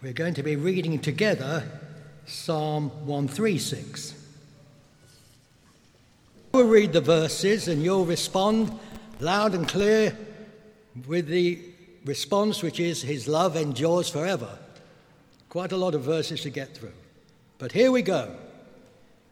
We're going to be reading together Psalm 136. We'll read the verses and you'll respond loud and clear with the response, which is His love endures forever. Quite a lot of verses to get through. But here we go.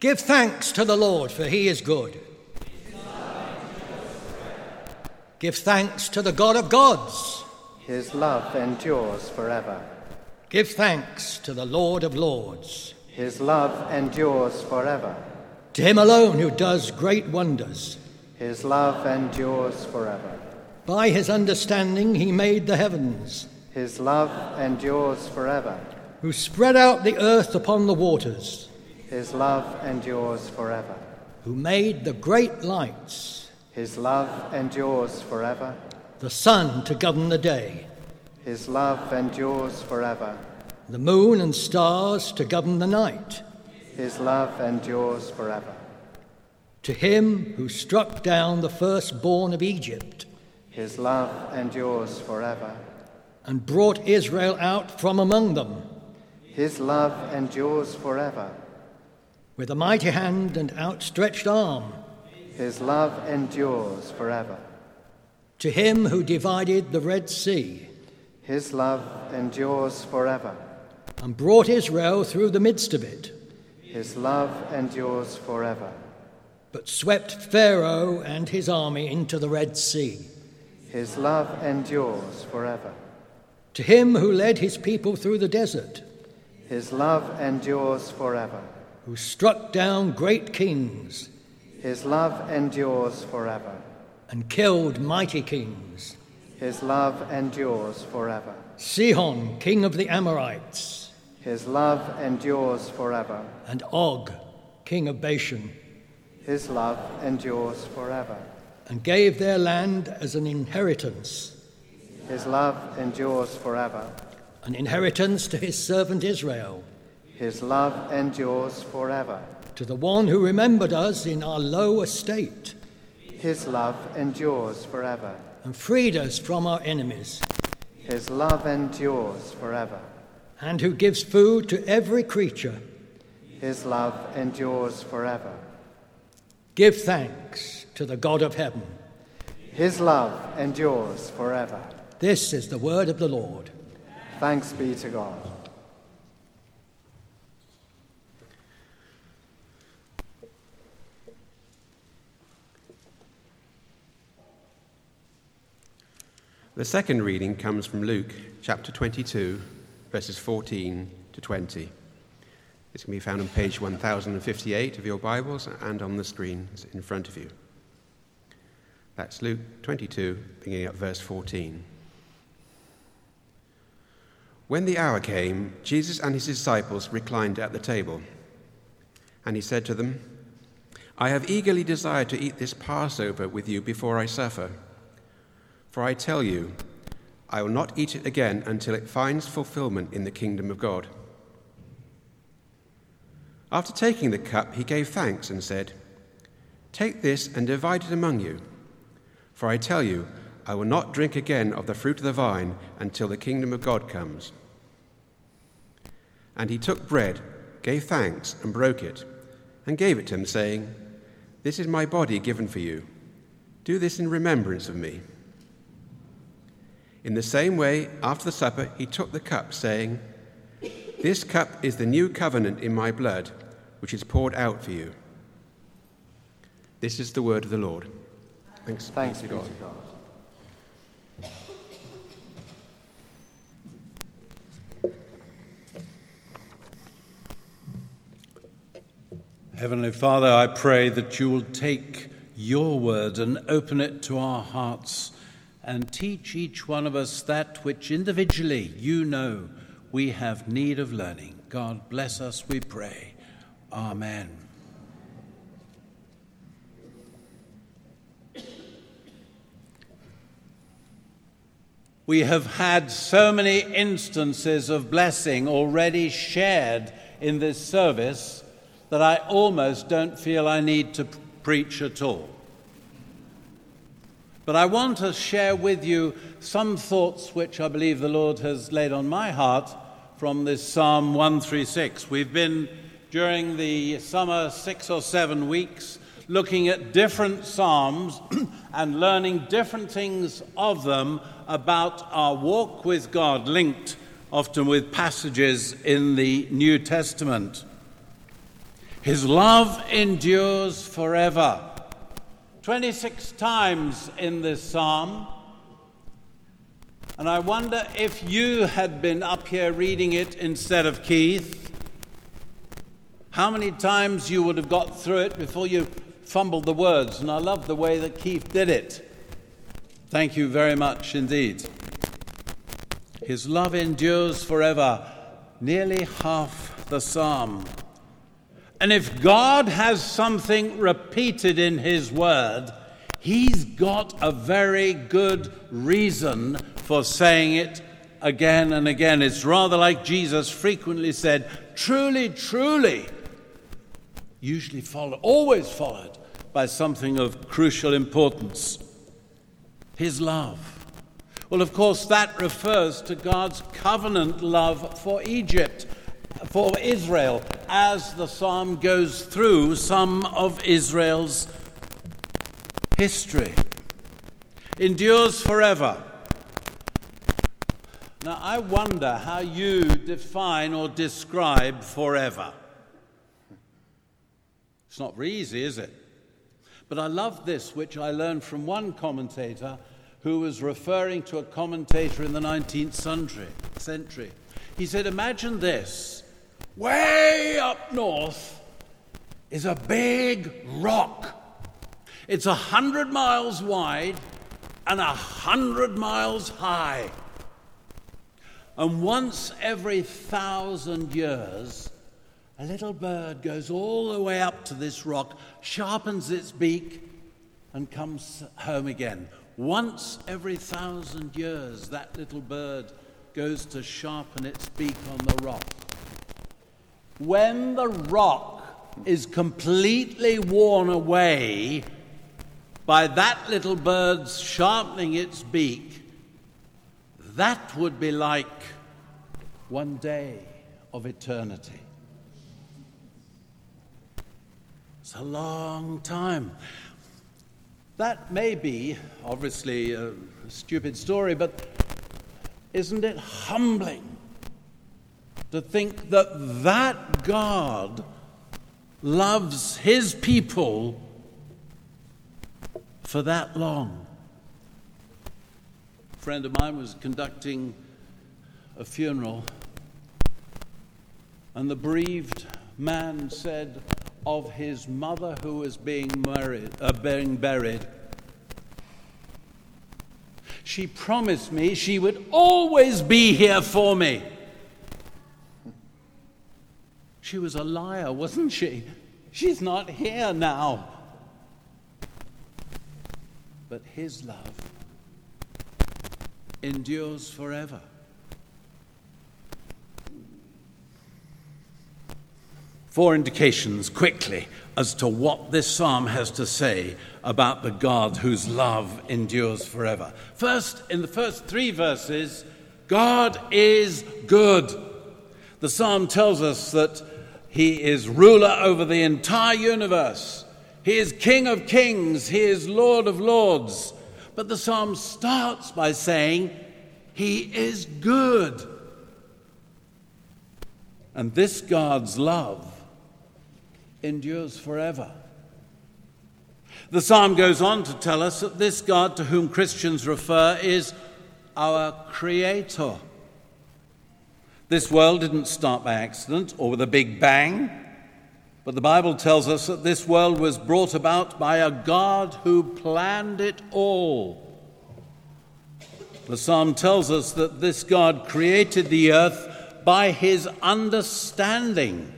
Give thanks to the Lord, for He is good. Give thanks to the God of gods. His love endures forever. Give thanks to the Lord of Lords. His love endures forever. To him alone who does great wonders. His love endures forever. By his understanding he made the heavens. His love endures forever. Who spread out the earth upon the waters. His love endures forever. Who made the great lights. His love endures forever. The sun to govern the day his love endures forever. The moon and stars to govern the night. His love endures forever. To him who struck down the firstborn of Egypt. His love endures forever. And brought Israel out from among them. His love endures forever. With a mighty hand and outstretched arm. His love endures forever. To him who divided the Red Sea his love endures forever. And brought Israel through the midst of it. His love endures forever. But swept Pharaoh and his army into the Red Sea. His love endures forever. To him who led his people through the desert. His love endures forever. Who struck down great kings. His love endures forever. And killed mighty kings. His love endures forever. Sihon, king of the Amorites. His love endures forever. And Og, king of Bashan. His love endures forever. And gave their land as an inheritance. His love endures forever. An inheritance to his servant Israel. His love endures forever. To the one who remembered us in our low estate. His love endures forever and freed us from our enemies. His love endures forever. And who gives food to every creature. His love endures forever. Give thanks to the God of heaven. His love endures forever. This is the word of the Lord. Thanks be to God. The second reading comes from Luke chapter 22, verses 14 to 20. It's going to be found on page 1058 of your Bibles and on the screens in front of you. That's Luke 22, beginning at verse 14. When the hour came, Jesus and his disciples reclined at the table. And he said to them, I have eagerly desired to eat this Passover with you before I suffer. For I tell you, I will not eat it again until it finds fulfillment in the kingdom of God. After taking the cup, he gave thanks and said, Take this and divide it among you. For I tell you, I will not drink again of the fruit of the vine until the kingdom of God comes. And he took bread, gave thanks, and broke it, and gave it to them, saying, This is my body given for you. Do this in remembrance of me. In the same way, after the supper, he took the cup, saying, This cup is the new covenant in my blood, which is poured out for you. This is the word of the Lord. Thanks, Thanks be to God. Heavenly Father, I pray that you will take your word and open it to our hearts and teach each one of us that which individually you know we have need of learning. God bless us, we pray. Amen. We have had so many instances of blessing already shared in this service that I almost don't feel I need to preach at all. But I want to share with you some thoughts which I believe the Lord has laid on my heart from this Psalm 136. We've been, during the summer six or seven weeks, looking at different Psalms and learning different things of them about our walk with God, linked often with passages in the New Testament. His love endures forever. 26 times in this psalm. And I wonder if you had been up here reading it instead of Keith, how many times you would have got through it before you fumbled the words. And I love the way that Keith did it. Thank you very much indeed. His love endures forever, nearly half the psalm. And if God has something repeated in His word, He's got a very good reason for saying it again and again. It's rather like Jesus frequently said, Truly, truly, usually followed, always followed by something of crucial importance His love. Well, of course, that refers to God's covenant love for Egypt, for Israel, as the psalm goes through some of Israel's history. Endures forever. Now, I wonder how you define or describe forever. It's not very easy, is it? But I love this, which I learned from one commentator who was referring to a commentator in the 19th century. century. He said, Imagine this way up north is a big rock. It's a hundred miles wide and a hundred miles high. And once every thousand years, a little bird goes all the way up to this rock, sharpens its beak, and comes home again. Once every thousand years, that little bird goes to sharpen its beak on the rock. When the rock is completely worn away by that little bird's sharpening its beak, that would be like one day of eternity. It's a long time. That may be, obviously, a stupid story, but isn't it humbling to think that that God loves his people for that long? A friend of mine was conducting a funeral, and the bereaved man said, of his mother who was being, married, uh, being buried. She promised me she would always be here for me. She was a liar, wasn't she? She's not here now. But his love endures forever. Four indications quickly as to what this psalm has to say about the God whose love endures forever. First, in the first three verses, God is good. The psalm tells us that he is ruler over the entire universe. He is King of kings. He is Lord of lords. But the psalm starts by saying, He is good. And this God's love endures forever. The psalm goes on to tell us that this God to whom Christians refer is our Creator. This world didn't start by accident or with a big bang, but the Bible tells us that this world was brought about by a God who planned it all. The psalm tells us that this God created the earth by his understanding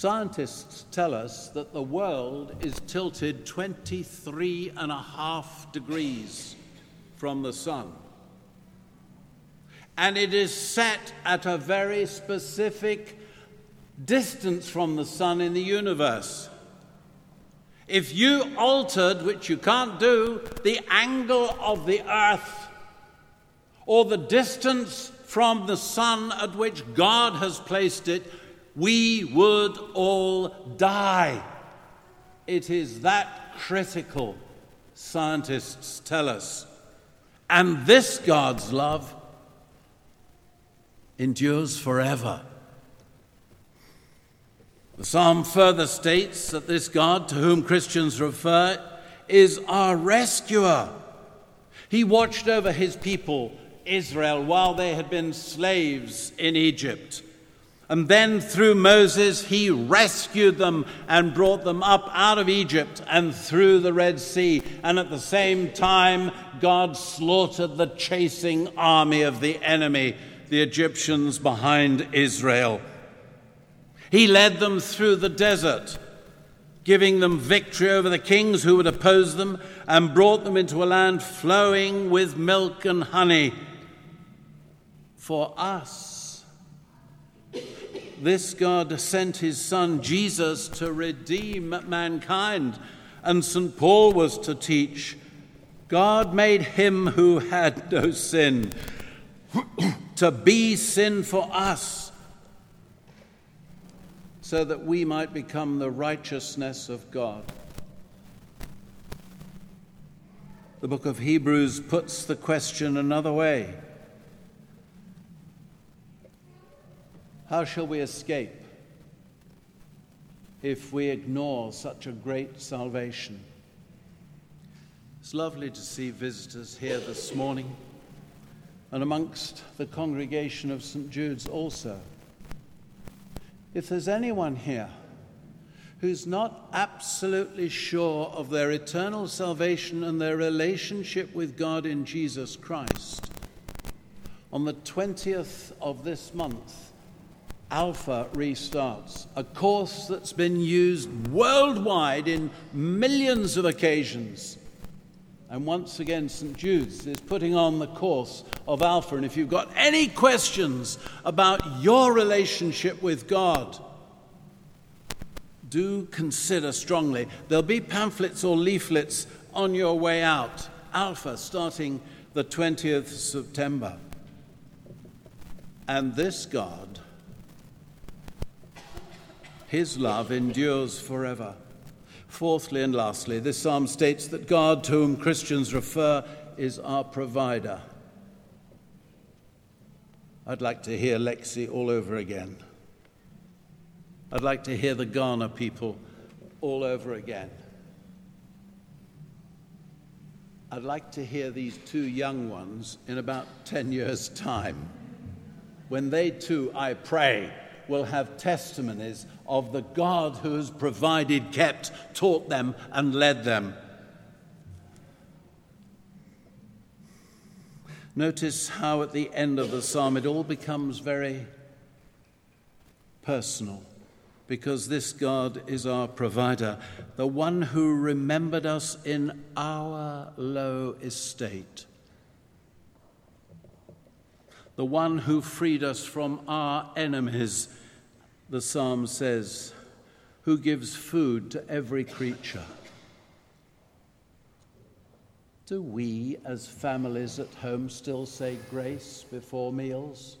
Scientists tell us that the world is tilted 23 and a half degrees from the sun. And it is set at a very specific distance from the sun in the universe. If you altered, which you can't do, the angle of the earth or the distance from the sun at which God has placed it, we would all die. It is that critical, scientists tell us. And this God's love endures forever. The psalm further states that this God to whom Christians refer is our rescuer. He watched over his people, Israel, while they had been slaves in Egypt. And then through Moses, he rescued them and brought them up out of Egypt and through the Red Sea. And at the same time, God slaughtered the chasing army of the enemy, the Egyptians behind Israel. He led them through the desert, giving them victory over the kings who would oppose them, and brought them into a land flowing with milk and honey. For us, this God sent his Son Jesus to redeem mankind, and St. Paul was to teach God made him who had no sin to be sin for us so that we might become the righteousness of God. The book of Hebrews puts the question another way How shall we escape if we ignore such a great salvation? It's lovely to see visitors here this morning and amongst the congregation of St. Jude's also. If there's anyone here who's not absolutely sure of their eternal salvation and their relationship with God in Jesus Christ, on the 20th of this month, Alpha restarts, a course that's been used worldwide in millions of occasions. And once again, St. Jude's is putting on the course of Alpha. And if you've got any questions about your relationship with God, do consider strongly. There'll be pamphlets or leaflets on your way out. Alpha starting the 20th September. And this God, His love endures forever. Fourthly and lastly, this psalm states that God, to whom Christians refer, is our provider. I'd like to hear Lexi all over again. I'd like to hear the Ghana people all over again. I'd like to hear these two young ones in about 10 years' time, when they too, I pray, will have testimonies of the God who has provided, kept, taught them, and led them. Notice how at the end of the psalm it all becomes very personal because this God is our provider, the one who remembered us in our low estate, the one who freed us from our enemies, the psalm says, who gives food to every creature. Do we, as families at home, still say grace before meals?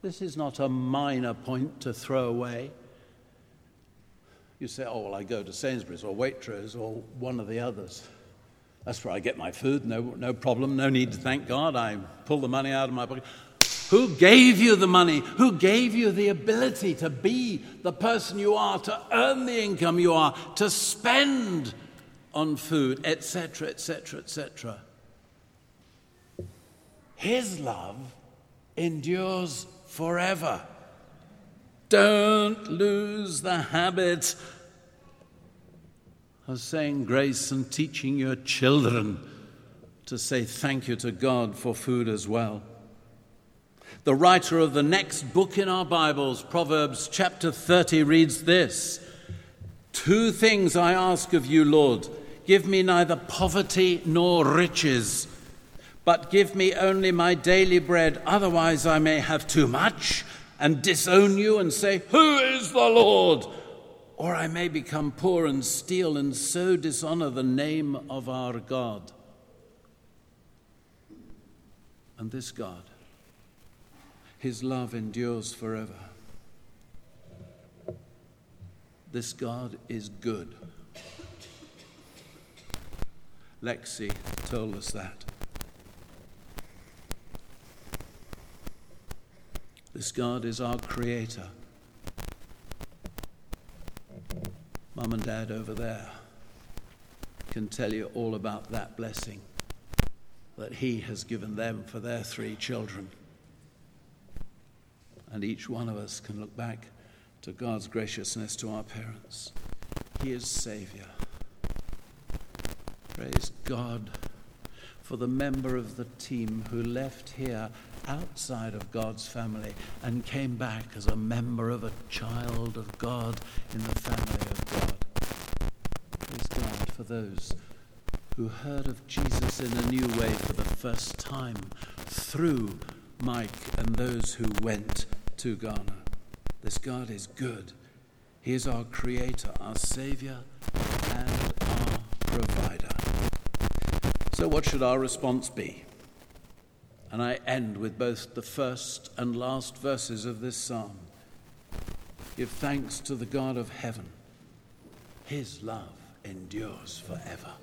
This is not a minor point to throw away. You say, oh, well, I go to Sainsbury's or Waitrose or one of the others. That's where I get my food, no, no problem, no need to thank God. I pull the money out of my pocket. Who gave you the money? Who gave you the ability to be the person you are, to earn the income you are, to spend on food, etc., etc., etc. His love endures forever. Don't lose the habit of saying grace and teaching your children to say thank you to God for food as well. The writer of the next book in our Bibles, Proverbs chapter 30, reads this Two things I ask of you, Lord Give me neither poverty nor riches, but give me only my daily bread, otherwise I may have too much and disown you and say, Who is the Lord? Or I may become poor and steal and so dishonor the name of our God. And this God, his love endures forever. This God is good. Lexi told us that. This God is our creator. Mum and Dad over there can tell you all about that blessing that He has given them for their three children. And each one of us can look back to God's graciousness to our parents. He is Savior. Praise God for the member of the team who left here outside of God's family and came back as a member of a child of God in the family of God. Praise God for those who heard of Jesus in a new way for the first time through Mike and those who went to Ghana. This God is good. He is our creator, our savior, and our provider. So, what should our response be? And I end with both the first and last verses of this psalm. Give thanks to the God of heaven. His love endures forever.